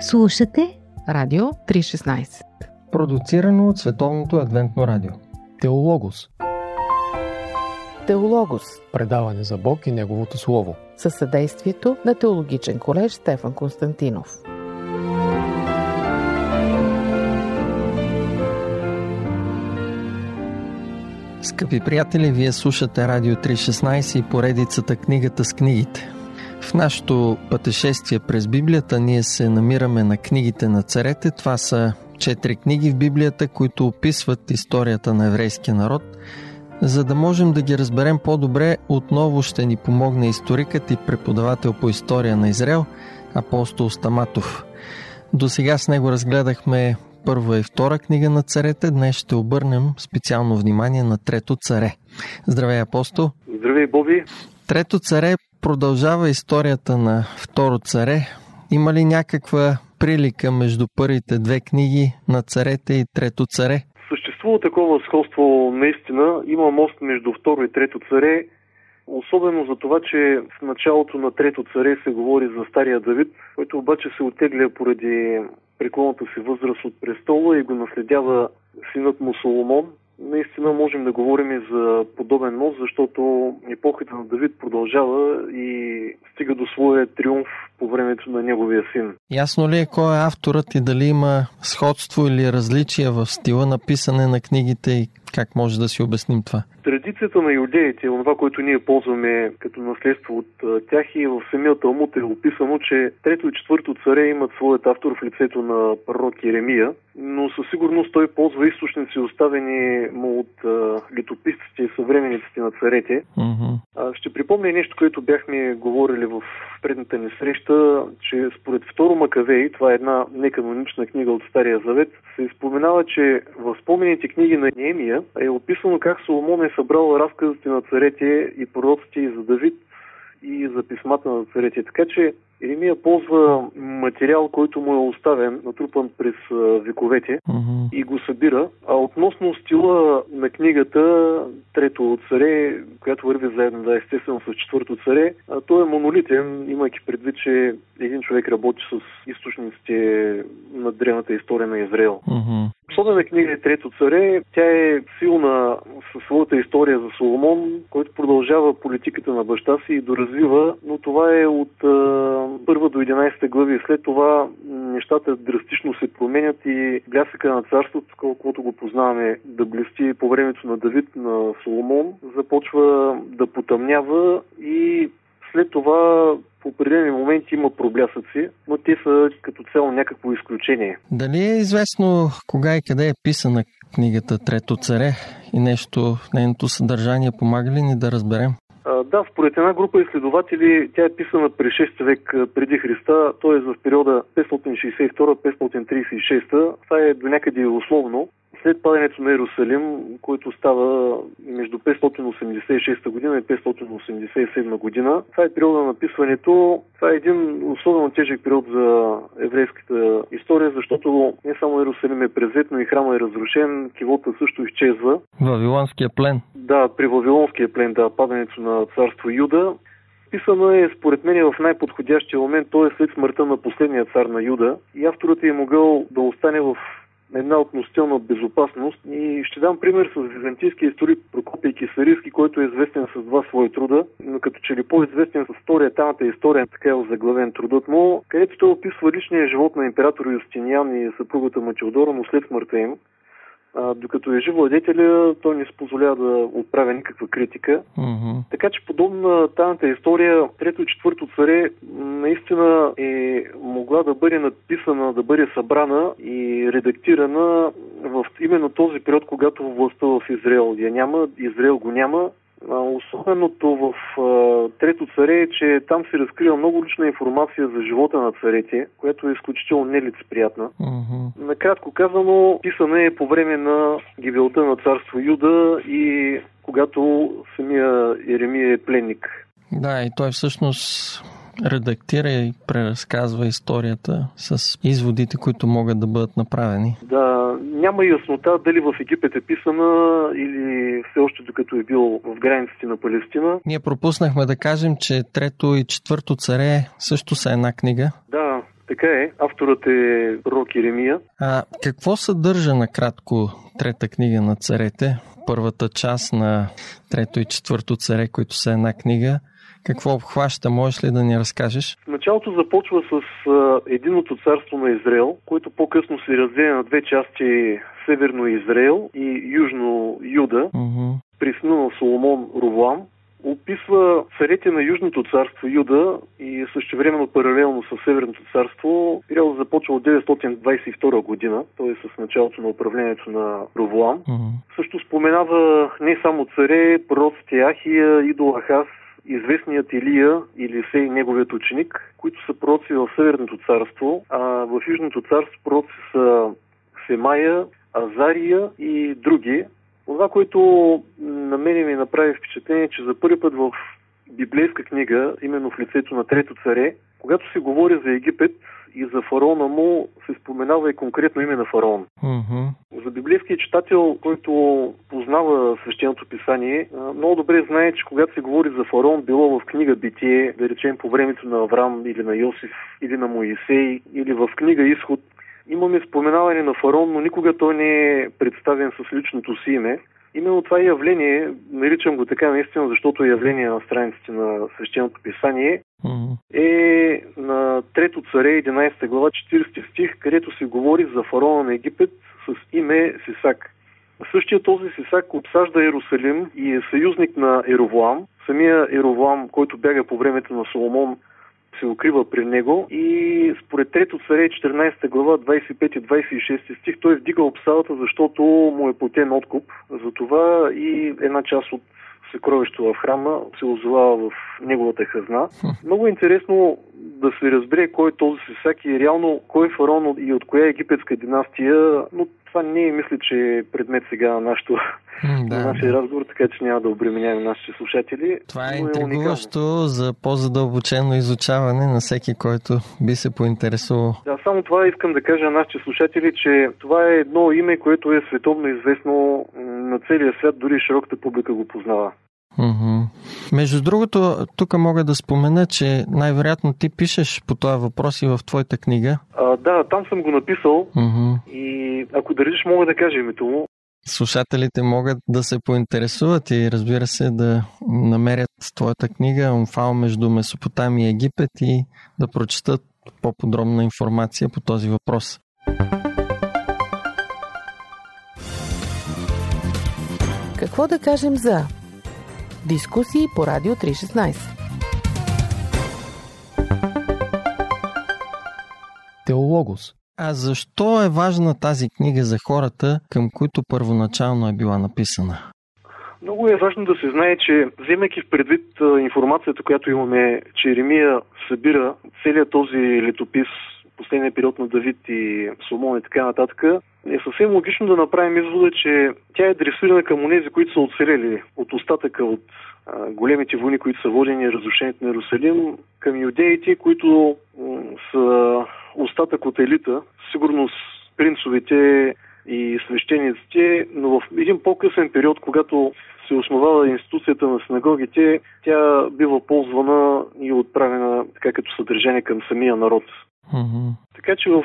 Слушате Радио 316 Продуцирано от Световното адвентно радио. Теологос. Теологос. Предаване за Бог и Неговото Слово. Със съдействието на Теологичен колеж Стефан Константинов. Скъпи приятели, вие слушате Радио 316 и поредицата Книгата с книгите. В нашето пътешествие през Библията ние се намираме на книгите на царете. Това са четири книги в Библията, които описват историята на еврейския народ. За да можем да ги разберем по-добре, отново ще ни помогне историкът и преподавател по история на Израел, апостол Стаматов. До сега с него разгледахме първа и втора книга на царете. Днес ще обърнем специално внимание на Трето царе. Здравей, апостол! Здравей, Боби! Трето царе продължава историята на Второ царе. Има ли някаква прилика между първите две книги на царете и Трето царе? Съществува такова сходство наистина. Има мост между Второ и Трето царе. Особено за това, че в началото на Трето царе се говори за Стария Давид, който обаче се отегля поради преклонната си възраст от престола и го наследява синът му Соломон. Наистина можем да говорим и за подобен мост, защото епохата на Давид продължава и стига до своя триумф по времето на неговия син. Ясно ли е кой е авторът и дали има сходство или различия в стила на писане на книгите и как може да си обясним това? Традицията на юдеите, това, което ние ползваме като наследство от тях и в самия Талмуд е описано, че трето и четвърто царе имат своят автор в лицето на пророк Еремия, но със сигурност той ползва източници, оставени му от а, литописците и съвременниците на царете. Mm-hmm. А, ще припомня нещо, което бяхме говорили в предната ни среща, че според Второ Макавей, това е една неканонична книга от Стария Завет, се споменава, че в спомените книги на Неемия е описано как Соломон е събрал разказите на царете и пророците и за Давид и за писмата на царете. Така че Еремия ползва материал, който му е оставен, натрупан през вековете Mm-hmm. и го събира. А относно стила на книгата Трето царе, която върви заедно, да, естествено с Четвърто царе, а той е монолитен, имайки предвид, че един човек работи с източниците на древната история на Израел. Mm-hmm. Особена книга е Трето царе. Тя е силна със своята история за Соломон, който продължава политиката на баща си и доразвива, но това е от първа до 11 глави. След това нещата драстично се променят и блясъка на царството, колкото го познаваме да блести по времето на Давид, на Соломон, започва да потъмнява и след това в определени моменти има проблясъци, но те са като цяло някакво изключение. Дали е известно кога и къде е писана книгата Трето царе и нещо нейното съдържание помага ли ни да разберем? Да, според една група изследователи тя е писана при 6 век преди Христа, т.е. в периода 562-536. Това е до някъде условно. След падането на Иерусалим, който става между 586 година и 587 година, това е периода на написването. Това е един особено тежък период за еврейската история, защото не само Иерусалим е презет, но и храма е разрушен, кивота също изчезва. Вавилонския плен. Да, при Вавилонския плен, да, падането на царство Юда. Писано е, според мен, в най-подходящия момент, т.е. след смъртта на последния цар на Юда. И авторът е могъл да остане в една относителна безопасност. И ще дам пример с византийския историк Прокопий Кисарийски, който е известен с два свои труда, но като че ли по-известен с втория таната история, така е заглавен трудът му, където той описва личния живот на император Юстиниан и съпругата Мачелдора, но след смъртта им. А, докато е жив владетеля, той не се позволява да отправя никаква критика. Mm-hmm. Така че подобна таната история, трето и четвърто царе, наистина е могла да бъде надписана, да бъде събрана и редактирана в именно този период, когато властта в Израел я няма, Израел го няма. Особеното в Трето царе е, че там се разкрива много лична информация за живота на царете, която е изключително нелицеприятна. Mm-hmm. Накратко казано, писана е по време на гибелта на царство Юда и когато самия Еремия е пленник. Да, и той всъщност редактира и преразказва историята с изводите, които могат да бъдат направени. Да, няма яснота дали в Египет е писана или все още докато е бил в границите на Палестина. Ние пропуснахме да кажем, че трето и четвърто царе също са една книга. Да, Така е, авторът е пророк Иеремия. А какво съдържа накратко трета книга на царете? Първата част на трето и четвърто царе, които са една книга. Какво обхваща? Можеш ли да ни разкажеш? Началото започва с а, единото царство на Израел, което по-късно се разделя на две части Северно Израел и Южно Юда. Uh-huh. При сна на Соломон Ровлам описва царете на Южното царство Юда и същевременно паралелно с Северното царство. Периодът започва от 922 година, т.е. с началото на управлението на Ровлам. Uh-huh. Също споменава не само царе, пророците Ахия, Идол Ахас, известният Илия или Сей, неговият ученик, които са пророци в Северното царство, а в Южното царство пророци са Семая, Азария и други. Това, което на мен ми направи впечатление, че за първи път в библейска книга, именно в лицето на Трето царе, когато се говори за Египет и за фараона му, се споменава и конкретно име на фараон. Uh-huh. За библейския читател, който познава свещеното писание, много добре знае, че когато се говори за фараон, било в книга Битие, да речем по времето на Авраам или на Йосиф, или на Моисей, или в книга Изход, имаме споменаване на фараон, но никога той не е представен с личното си име. Именно това явление, наричам го така наистина, защото е явление на страниците на свещеното писание. Е на Трето царе, 11 глава, 40 стих, където се говори за фараона на Египет с име Сисак. Същия този Сисак обсажда Иерусалим и е съюзник на Еровлам. Самия Еровлам, който бяга по времето на Соломон, се укрива при него и според Трето царе 14 глава 25 и 26 стих той вдига обсадата, защото му е платен откуп. Затова и една част от съкровището в храма се озовава в неговата хазна. Много интересно да се разбере кой е този Сисак и реално кой е фараон и от коя египетска династия, но това не е, мисля, че е предмет сега на нашото на Да, нашия да. разговор, така че няма да обременяваме нашите слушатели. Това е уникално. интригуващо за по-задълбочено изучаване на всеки, който би се поинтересувал. Да, само това искам да кажа на нашите слушатели, че това е едно име, което е световно известно на целия свят, дори широката публика го познава. Мгм. Между другото, тук мога да спомена, че най-вероятно ти пишеш по този въпрос и в твоята книга. А, да, там съм го написал Мгм. и ако държиш, мога да кажа името му. Слушателите могат да се поинтересуват и разбира се да намерят твоята книга Умфал между Месопотамия и Египет и да прочетат по-подробна информация по този въпрос. Какво да кажем за дискусии по Радио 316? Теологос. А защо е важна тази книга за хората, към които първоначално е била написана? Много е важно да се знае, че вземайки в предвид информацията, която имаме, че Еремия събира целият този летопис, последния период на Давид и Соломон и така нататък, е съвсем логично да направим извода, че тя е адресирана към онези, които са оцелели от остатъка от а, големите войни, които са водени разрушението на Иерусалим, към юдеите, които м, са остатък от елита, сигурно с и свещениците, но в един по-късен период, когато се основава институцията на синагогите, тя бива ползвана и отправена така като съдържание към самия народ. Мгм. Така че в,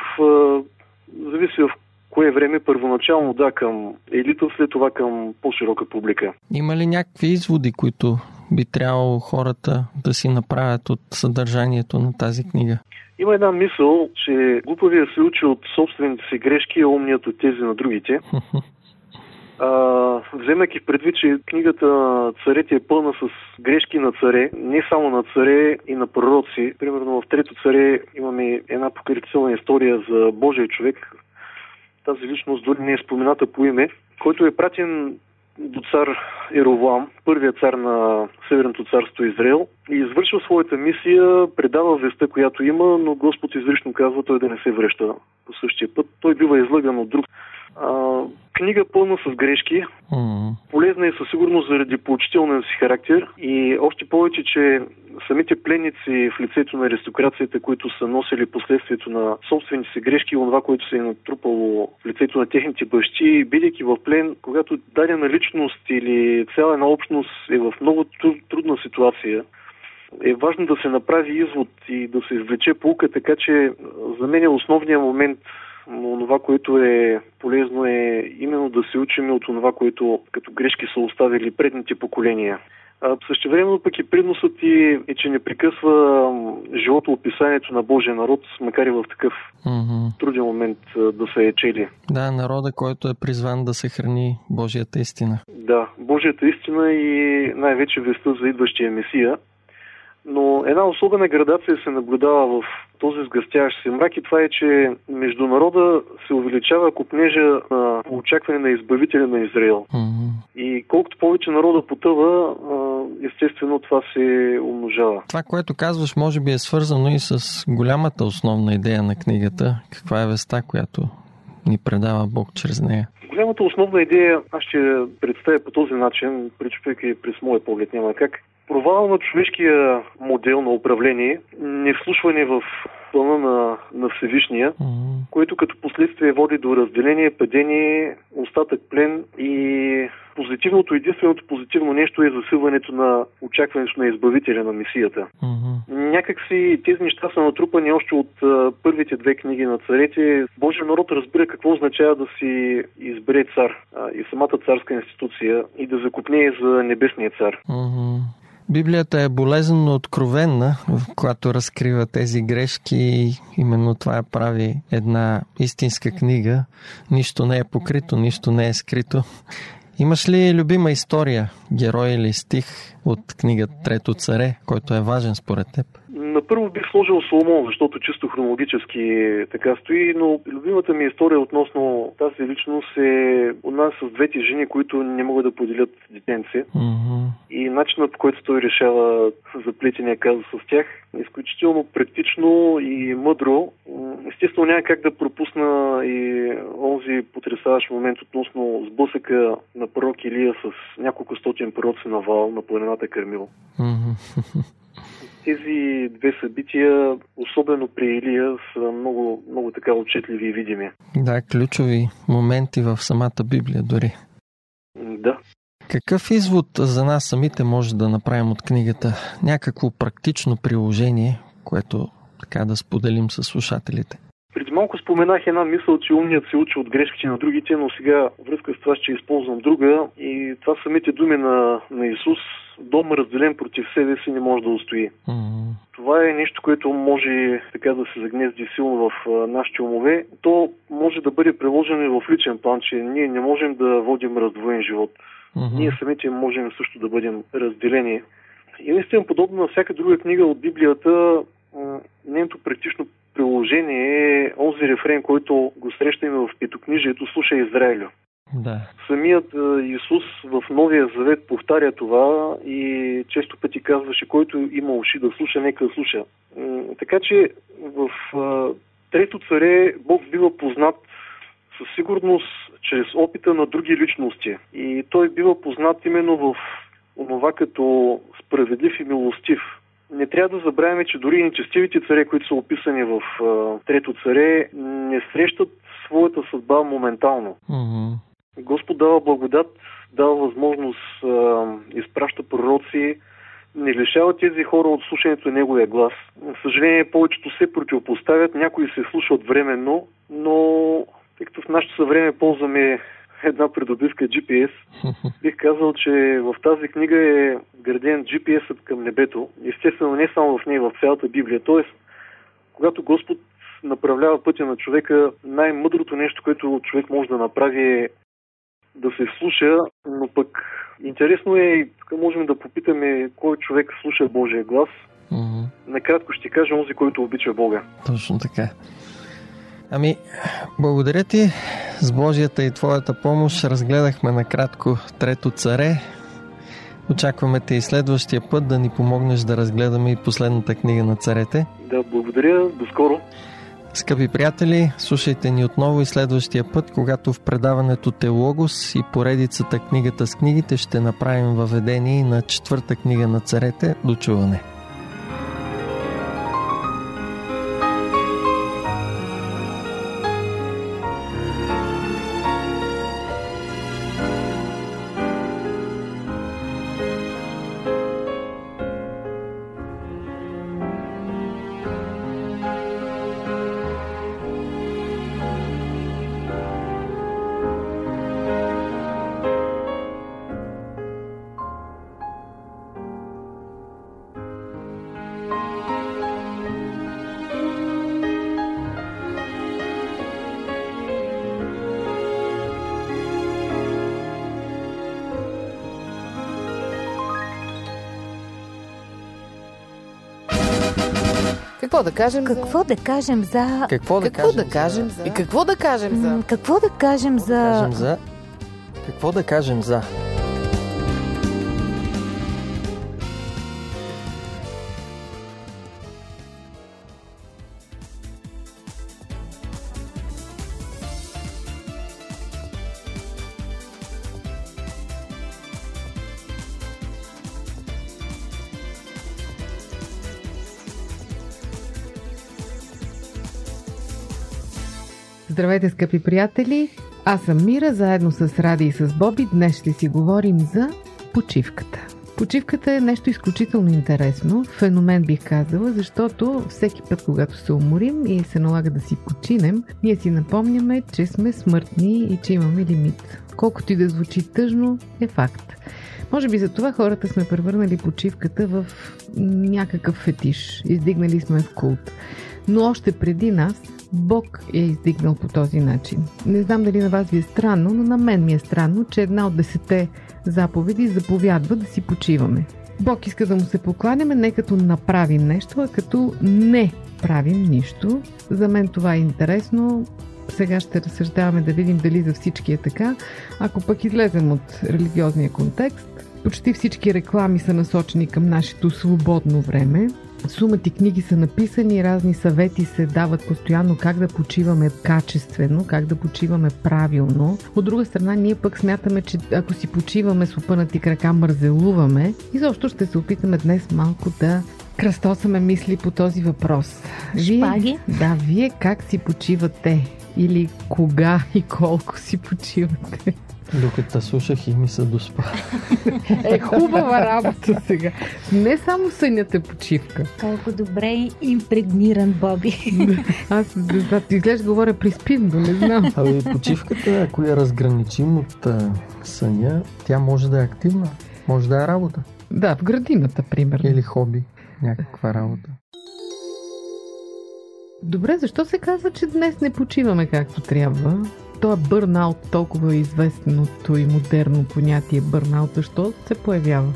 зависи в кое време, първоначално да към елита, след това към по-широка публика. Има ли някакви изводи, които би трябвало хората да си направят от съдържанието на тази книга? Има една мисъл, че глупавия се учи от собствените си грешки, а умният от тези на другите. А, вземайки в предвид, че книгата Царете е пълна с грешки на царе, не само на царе и на пророци. Примерно в Трето царе имаме една покритителна история за Божия човек. Тази личност дори не е спомената по име, който е пратен до цар Еровлам, първият цар на Северното царство Израел, и извършва своята мисия, предава веста, която има, но Господ изрично казва той да не се връща по същия път. Той бива излъган от друг. А, книга пълна с грешки, М, полезна е със сигурност заради поучителния си характер и още повече, че самите пленници в лицето на аристокрацията, които са носили последствието на собствените си грешки и това, което се е натрупало в лицето на техните бащи, бидейки в плен, когато дадена личност или цяла една общност е в много тру- трудна ситуация, е важно да се направи извод и да се извлече полука, така че за мен е основният момент но това, което е полезно е именно да се учим от това, което като грешки са оставили предните поколения. Същевременно пък и приносът ти е, че не прекъсва живото описанието на Божия народ, макар и в такъв mm-hmm. труден момент да се е чели. Да, народа, който е призван да се храни Божията истина. Да, Божията истина и най-вече веста за идващия Месия. Но една особена градация се наблюдава в този сгъстяващ се мрак и това е, че между народа се увеличава купнежа на очакване на избавителя на Израел. Mm-hmm. И колкото повече народа потъва, естествено това се умножава. Това, което казваш, може би е свързано и с голямата основна идея на книгата. Каква е веста, която ни предава Бог чрез нея? Голямата основна идея, аз ще представя по този начин, причупвайки през моя поглед, няма как. Провал на човешкия модел на управление, невслушване в плана на, на Всевишния, mm-hmm. което като последствие води до разделение, падение, остатък плен и позитивното, единственото позитивно нещо е засилването на очакването на избавителя на мисията. Mm-hmm. Някак си тези неща са натрупани още от а, първите две книги на царете. Божия народ разбира какво означава да си избере цар а, и самата царска институция и да закупне за небесния цар. Mm-hmm. Библията е болезненно откровенна, когато разкрива тези грешки именно това прави една истинска книга. Нищо не е покрито, нищо не е скрито. Имаш ли любима история, герой или стих от книгата Трето царе, който е важен според теб? Първо бих сложил Соломон, защото чисто хронологически така стои, но любимата ми история относно тази личност е нас с двете жени, които не могат да поделят детенци. Mm-hmm. И начинът по който той решава заплетения казус с тях е изключително практично и мъдро. Естествено няма как да пропусна и онзи потрясаващ момент относно сблъсъка на пророк Илия с няколко стотин пророци на Вал на планината Кармил. Mm-hmm. Тези две събития, особено при Илия, са много, много така отчетливи и видими. Да, ключови моменти в самата Библия дори. Да. Какъв извод за нас самите може да направим от книгата? Някакво практично приложение, което така да споделим с слушателите? Преди малко споменах една мисъл, че умният се учи от грешките на другите, но сега връзка с това ще използвам друга и това самите думи на, на Исус, дом разделен против себе си не може да устои. Mm-hmm. Това е нещо, което може така да се загнезди силно в а, нашите умове. То може да бъде приложено и в личен план, че ние не можем да водим раздвоен живот. Mm-hmm. Ние самите можем също да бъдем разделени. И наистина, подобно на всяка друга книга от Библията, нейното практично приложение е онзи рефрен, който го срещаме в Петокнижието Слушай Израилю. Да. Самият Исус в Новия Завет повтаря това и често пъти казваше, който има уши да слуша, нека да слуша. Така че в Трето царе Бог бива познат със сигурност чрез опита на други личности. И той бива познат именно в онова като справедлив и милостив. Не трябва да забравяме, че дори и нечестивите царе, които са описани в Трето царе, не срещат своята съдба моментално. Mm-hmm. Господ дава благодат, дава възможност, изпраща пророци, не лишава тези хора от слушането на неговия глас. За съжаление, повечето се противопоставят, някои се слушат временно, но тъй като в нашето съвреме ползваме една придобивка GPS, бих казал, че в тази книга е граден GPS-ът към небето. Естествено, не само в нея, в цялата Библия. Тоест, когато Господ направлява пътя на човека, най-мъдрото нещо, което човек може да направи е да се слуша, но пък интересно е, тук можем да попитаме кой човек слуша Божия глас. Mm-hmm. Накратко ще кажа онзи, който обича Бога. Точно така. Ами, благодаря ти. С Божията и Твоята помощ разгледахме накратко Трето царе. Очакваме те и следващия път да ни помогнеш да разгледаме и последната книга на царете. Да, благодаря. До скоро. Скъпи приятели, слушайте ни отново и следващия път, когато в предаването Теологос и поредицата Книгата с книгите ще направим въведение на четвърта книга на царете. До Какво да кажем Какво за... да кажем за... Какво да Какво да кажем кажем за... за... И какво да кажем за... Какво да кажем Какво да за... кажем за... Какво да кажем за... Здравейте, скъпи приятели! Аз съм Мира, заедно с Ради и с Боби. Днес ще си говорим за почивката. Почивката е нещо изключително интересно, феномен бих казала, защото всеки път, когато се уморим и се налага да си починем, ние си напомняме, че сме смъртни и че имаме лимит. Колкото и да звучи тъжно, е факт. Може би за това хората сме превърнали почивката в някакъв фетиш. Издигнали сме в култ. Но още преди нас Бог е издигнал по този начин. Не знам дали на вас ви е странно, но на мен ми е странно, че една от десете заповеди заповядва да си почиваме. Бог иска да му се покланяме не като направим нещо, а като не правим нищо. За мен това е интересно. Сега ще разсъждаваме да видим дали за всички е така. Ако пък излезем от религиозния контекст, почти всички реклами са насочени към нашето свободно време. Сумати книги са написани, разни съвети се дават постоянно как да почиваме качествено, как да почиваме правилно. От друга страна, ние пък смятаме, че ако си почиваме с опънати крака, мързелуваме. И защо ще се опитаме днес малко да кръстосаме мисли по този въпрос. Шпаги? Да, вие как си почивате? Или кога и колко си почивате? Докато слушах и ми се доспа. Е хубава работа сега. Не само сънят е почивка. Колко добре импрегниран Боби. Аз да, ти изглежда говоря при спин, но не знам. Ами почивката, ако я разграничим от а, съня, тя може да е активна, може да е работа Да, в градината, примерно. или хоби, някаква работа. Добре, защо се казва, че днес не почиваме както трябва? То е бърнаут, толкова известното и модерно понятие бърнаут. Защо се появява?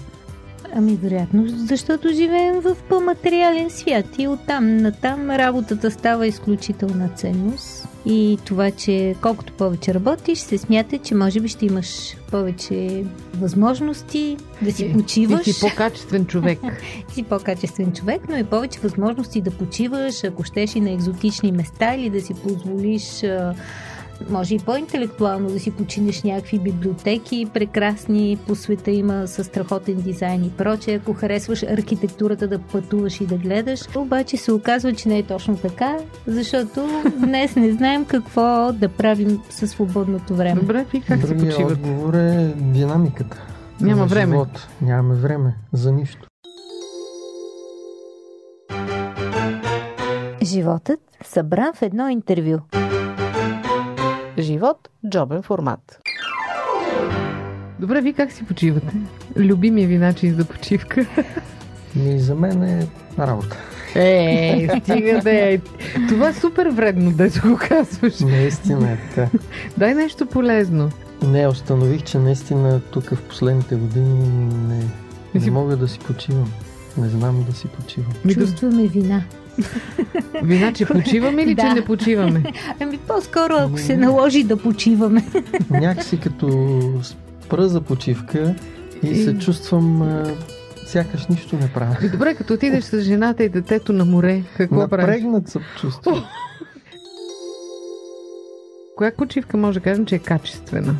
Ами, вероятно, защото живеем в по-материален свят и оттам натам работата става изключителна ценност. И това, че колкото повече работиш, се смята, че може би ще имаш повече възможности да си почиваш. Ти си по-качествен човек. си по-качествен човек, но и повече възможности да почиваш, ако щеш и на екзотични места или да си позволиш може и по-интелектуално да си починеш някакви библиотеки, прекрасни по света има със страхотен дизайн и проче. Ако харесваш архитектурата да пътуваш и да гледаш, обаче се оказва, че не е точно така, защото днес не знаем какво да правим със свободното време. Добре, ви как се почивате? отговор е динамиката. Няма на време. Живот. Нямаме време за нищо. Животът събран в едно интервю. Живот – джобен формат. Добре, ви как си почивате? Любимия ви начин за почивка? И за мен е работа. Е, стига да е. Това е супер вредно, да го казваш. Наистина е така. Дай нещо полезно. Не, установих, че наистина тук в последните години не, Не си- мога да си почивам. Не знам да си почивам. Ми, Чувстваме вина. вина, че почиваме или че Да. не почиваме? Ами по-скоро, ако се наложи да почиваме. Някакси като спра за почивка и се И- чувствам а, сякаш нищо не правя. И добре, като отидеш с жената и детето на море, какво правиш? Напрегнат се чувствам. Коя почивка може да кажем, че е качествена?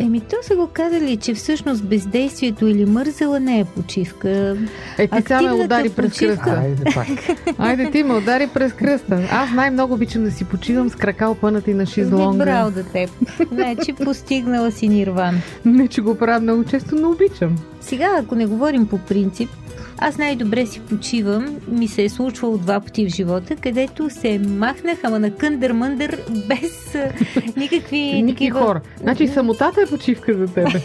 Еми, то са го казали, че всъщност бездействието или мързела не е почивка. Е, ти сега ме Активната удари през почивка. кръста. Айде пак. Айде ти ме удари през кръста. Аз най-много обичам да си почивам с крака опънати на шезлонга. Браво да теб. Значи постигнала си нирван. Не, че го правя много често, но обичам. Сега, ако не говорим по принцип, аз най-добре си почивам. Ми се е случвало два пъти в живота, където се махнах, ама на къндър-мъндър, без никакви Никакви хора. Значи самотата е почивка за тебе.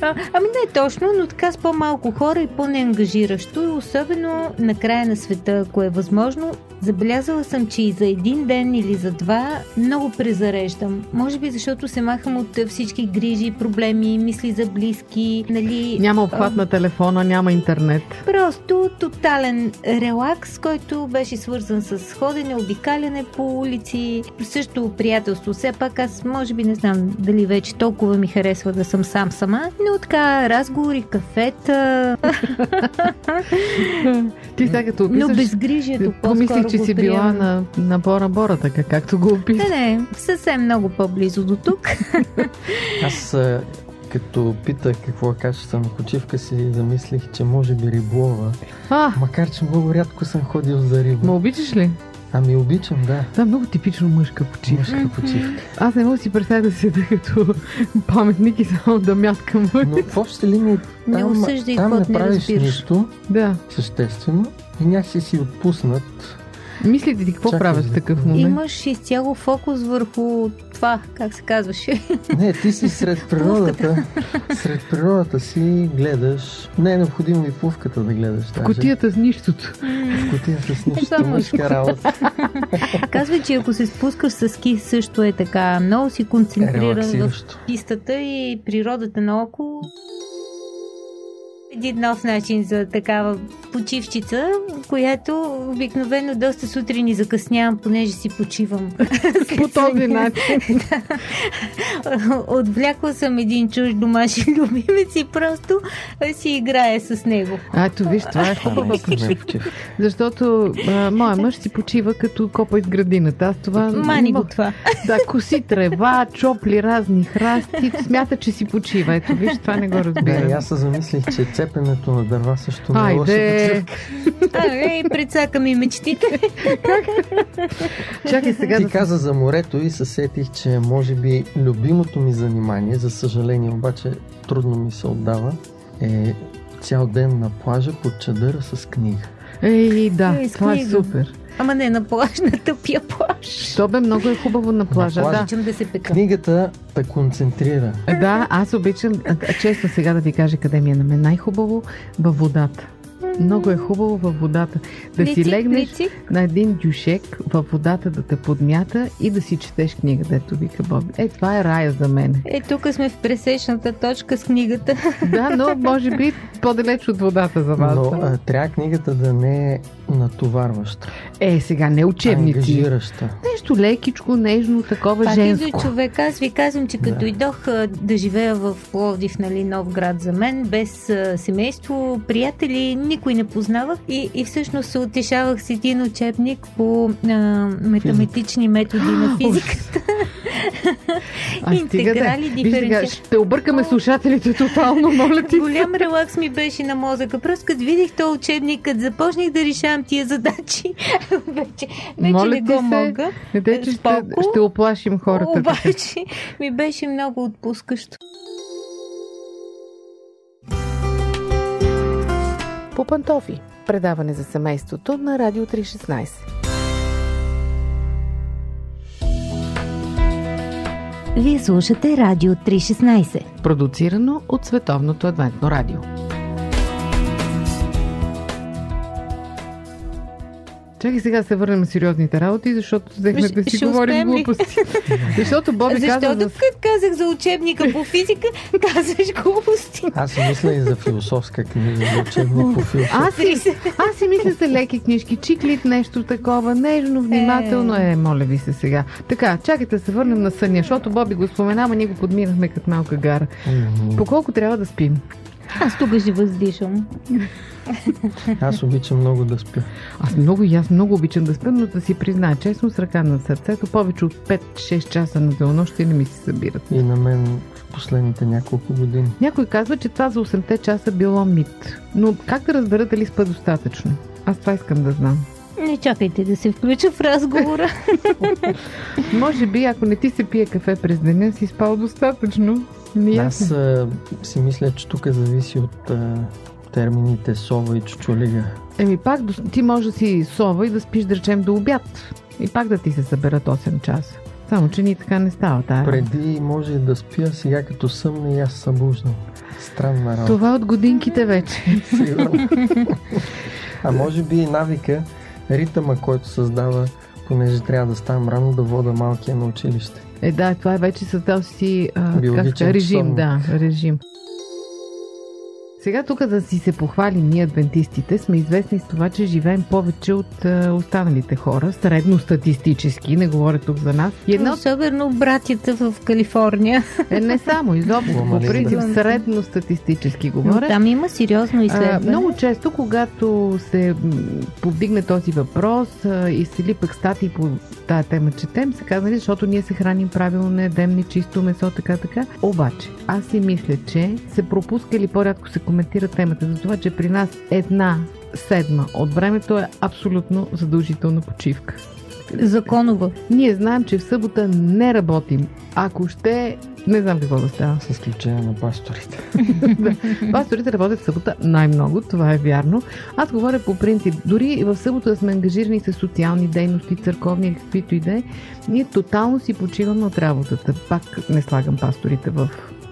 А, ами не точно, но така с по-малко хора и по-неангажиращо и особено на края на света, ако е възможно. Забелязала съм, че и за един ден или за два много презареждам. Може би защото се махам от всички грижи, проблеми, мисли за близки, нали... Няма обхват на телефона, няма интернет. Просто тотален релакс, който беше свързан с ходене, обикаляне по улици, също приятелство. Все пак аз може би не знам дали вече толкова ми харесва да съм сам сама, но така разговори, кафета. Ти сега като описаш, но безгрижието помислих, че си била на, на Бора Бора, така както го описах. Не, не, съвсем много по-близо до тук. Аз като питах какво е качество на почивка си, замислих, че може би риболова. А, Макар, че много рядко съм ходил за риба. ма обичаш ли? Ами обичам, да. Да, много типично мъжка почивка. Мъжка почивка. Аз не мога да си представя да седя като паметник и само да мяскам. Но в общи линии Не там, осъждай, там не не правиш разбираш. нищо Да. съществено и някакси си отпуснат. Мислите ти какво Чакай, правят в такъв момент? Имаш изцяло фокус върху това, как се казваше. Не, ти си сред природата. сред природата си гледаш. Не е необходимо и пувката да гледаш. В даже. кутията с нищото. В кутията с нищо Само мъжка работа. Казва, че ако се спускаш с ски, също е така. Много си концентриран в пистата и природата наоколо. Един нов начин за такава почивчица, която обикновено доста сутрини закъснявам, понеже си почивам. По този начин. Отвлякла съм един чуж домашен любимец и просто си играе с него. А, ето виж, това е хубава почивка. Защото а, моя мъж си почива като копа из градината. Аз това... Мани го това. Да, коси трева, чопли разни храсти. Смята, че си почива. Ето виж, това не го Да, разбира. аз се замислих, че цепенето на дърва също не е лоша почивка. Ей, предсака ми мечтите. Чакай сега Ти да... каза за морето и се сетих, че може би любимото ми занимание, за съжаление обаче трудно ми се отдава, е цял ден на плажа под чадъра с книга. Ей, да, Ей, това е супер. Ама не на плаж, на тъпия плаж. Що бе, много е хубаво на плажа, плажа. да. Обичам да се пека. Книгата те концентрира. Да, аз обичам, често сега да ви кажа къде ми е на мен най-хубаво, във водата. Много е хубаво във водата. Да си Плици, легнеш плици. на един дюшек във водата да те подмята и да си четеш книга, дето вика Боби. Е, това е рая за мен. Е, тук сме в пресечната точка с книгата. Да, но може би по-далеч от водата за вас. Но а, трябва книгата да не е натоварваща, Е, сега не учебници. ангажираща. Нещо лекичко, нежно, такова Пак женско. идва човек. Аз ви казвам, че като Да. дойдох да живея в Пловдив, нали, нов град за мен, без а, семейство, приятели, никой не познавах и, и всъщност се утешавах с един учебник по а, математични методи на физиката. А, да. Интеграли, сега, диференциали. ще объркаме слушателите тотално, моля ти. Голям релакс ми беше на мозъка. Просто като видих този учебник, като започнах да решавам тия задачи, вече, вече Моля не го се, мога. Не че ще, ще оплашим хората. Обаче ми беше много отпускащо. По пантофи. Предаване за семейството на Радио 316. Вие слушате Радио 316. Продуцирано от Световното адвентно радио. Чакай сега да се върнем на сериозните работи, защото взехме да си говорим глупости. защото Боби каза Защото за... казах за учебника по физика, казваш глупости. Аз си мисля и за философска книга, за учебник по философия. Аз си, аз си мисля за леки книжки, чиклит, нещо такова, нежно, внимателно е, моля ви се сега. Така, чакайте да се върнем на съня, защото Боби го спомена, ама ние го подминахме като малка гара. По колко трябва да спим? Аз тук ще въздишам. Аз обичам много да спя. Аз много и аз много обичам да спя, но да си призная честно с ръка на сърцето, повече от 5-6 часа на денонощие не ми се събират. И на мен в последните няколко години. Някой казва, че това за 8-те часа било мит. Но как да разбера дали спа достатъчно? Аз това искам да знам. Не чакайте да се включа в разговора. Може би, ако не ти се пие кафе през деня, си спал достатъчно. Не Аз а, си мисля, че тук зависи от а, термините сова и чучулига. Еми пак ти може да си сова и да спиш, да речем, до обяд. И пак да ти се съберат 8 часа. Само, че ни така не става тая. Преди може да спя, сега като съмна и аз събуждам. Странна работа. Това от годинките вече. Сигурно. а може би и навика, ритъма, който създава, понеже трябва да ставам рано да вода малкия на училище. Е, да, това е вече създал си а, как режим. часовник. Да, режим. Сега тук да си се похвалим ние адвентистите, сме известни с това, че живеем повече от а, останалите хора, средностатистически, не говоря тук за нас. И една от Особено братята в Калифорния. Е, не само, изобщо, по принцип да. средностатистически Но говоря. там има сериозно А, изследване. много често, когато се повдигне този въпрос а, и се ли пък статии по тая тема четем, се казва, нали, защото ние се храним правилно, не едем ни чисто месо, така, така. Обаче, аз си мисля, че се пропуска или по-рядко се коментира темата за това, че при нас една седма от времето е абсолютно задължителна почивка. Законова. Ние знаем, че в събота не работим. Ако ще, не знам какво да става. С изключение на пасторите. Пасторите работят в събота най-много, това е вярно. Аз говоря по принцип, дори и в събота да сме ангажирани с социални дейности, църковни или каквито и да е, ние тотално си почиваме от работата. Пак не слагам пасторите в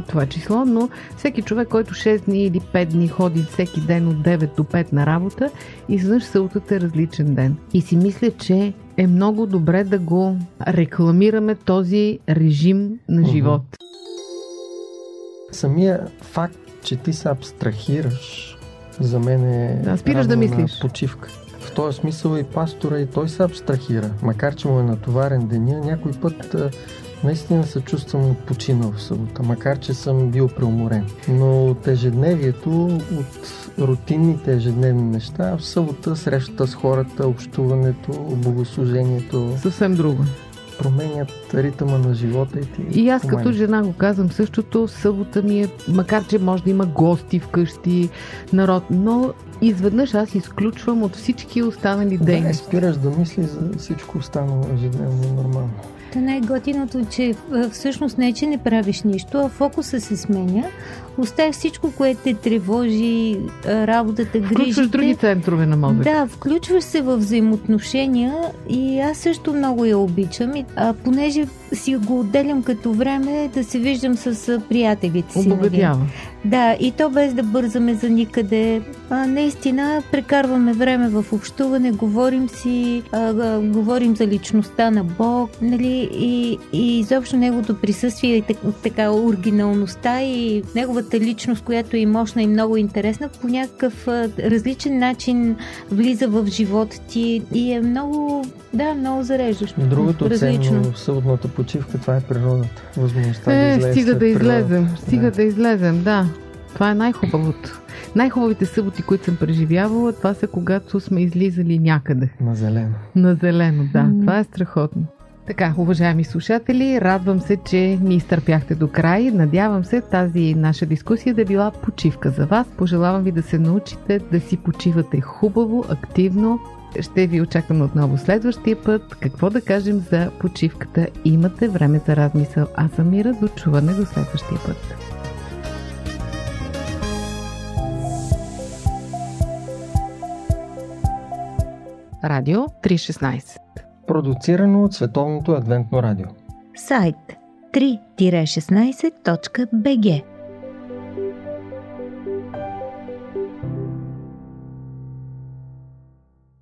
това число, но всеки човек, който 6 дни или 5 дни ходи всеки ден от 9 до 5 на работа, изведнъж съботата е различен ден. И си мисля, че е много добре да го рекламираме този режим на живот. Самия факт, че ти се абстрахираш, за мен е Да, спираш да мислиш. почивка. В този смисъл и пастора и той се абстрахира. Макар, че му е натоварен деня, някой път наистина се чувствам починал в събота, макар, че съм бил преуморен. Но от ежедневието, от рутинните ежедневни неща, в събота срещата с хората, общуването, богослужението Съвсем друго. променят ритъма на живота и ти И аз като помагат. жена го казвам същото, събота ми е, макар че може да има гости вкъщи, народ, но изведнъж аз изключвам от всички останали Да, дейности. спираш да мислиш за всичко останало ежедневно нормално. Та най-готиното, че а, всъщност не е, че не правиш нищо, а фокуса се сменя. Оставяш всичко, което те тревожи, работата, Включваш грижите. други центрове на мозъка. Да, включваш се в взаимоотношения и аз също много я обичам. А, понеже си го отделям като време да се виждам с приятелите си. нали? Обогатява. Да, и то без да бързаме за никъде. А, наистина прекарваме време в общуване, говорим си, а, а, говорим за личността на Бог, нали, и, и изобщо неговото присъствие и так, така оригиналността и неговата личност, която е мощна и много интересна, по някакъв а, различен начин влиза в живота ти и е много, да, много зареждащо. Другото различно. ценно в съботната почивка, това е природата. Възможността да Е, излезеш стига след да излезем, стига Да. да излезем, да. Това е най-хубавото. Най-хубавите съботи, които съм преживявала, това са когато сме излизали някъде. На зелено. На зелено, да. М. Това е страхотно. Така, уважаеми слушатели, радвам се, че ни изтърпяхте до край. Надявам се тази наша дискусия да е била почивка за вас. Пожелавам ви да се научите да си почивате хубаво, активно. Ще ви очакваме отново следващия път. Какво да кажем за почивката? Имате време за размисъл. Аз съм Мира. До чуване до следващия път. Радио 316 Продуцирано от Световното адвентно радио. Сайт 3-16.bg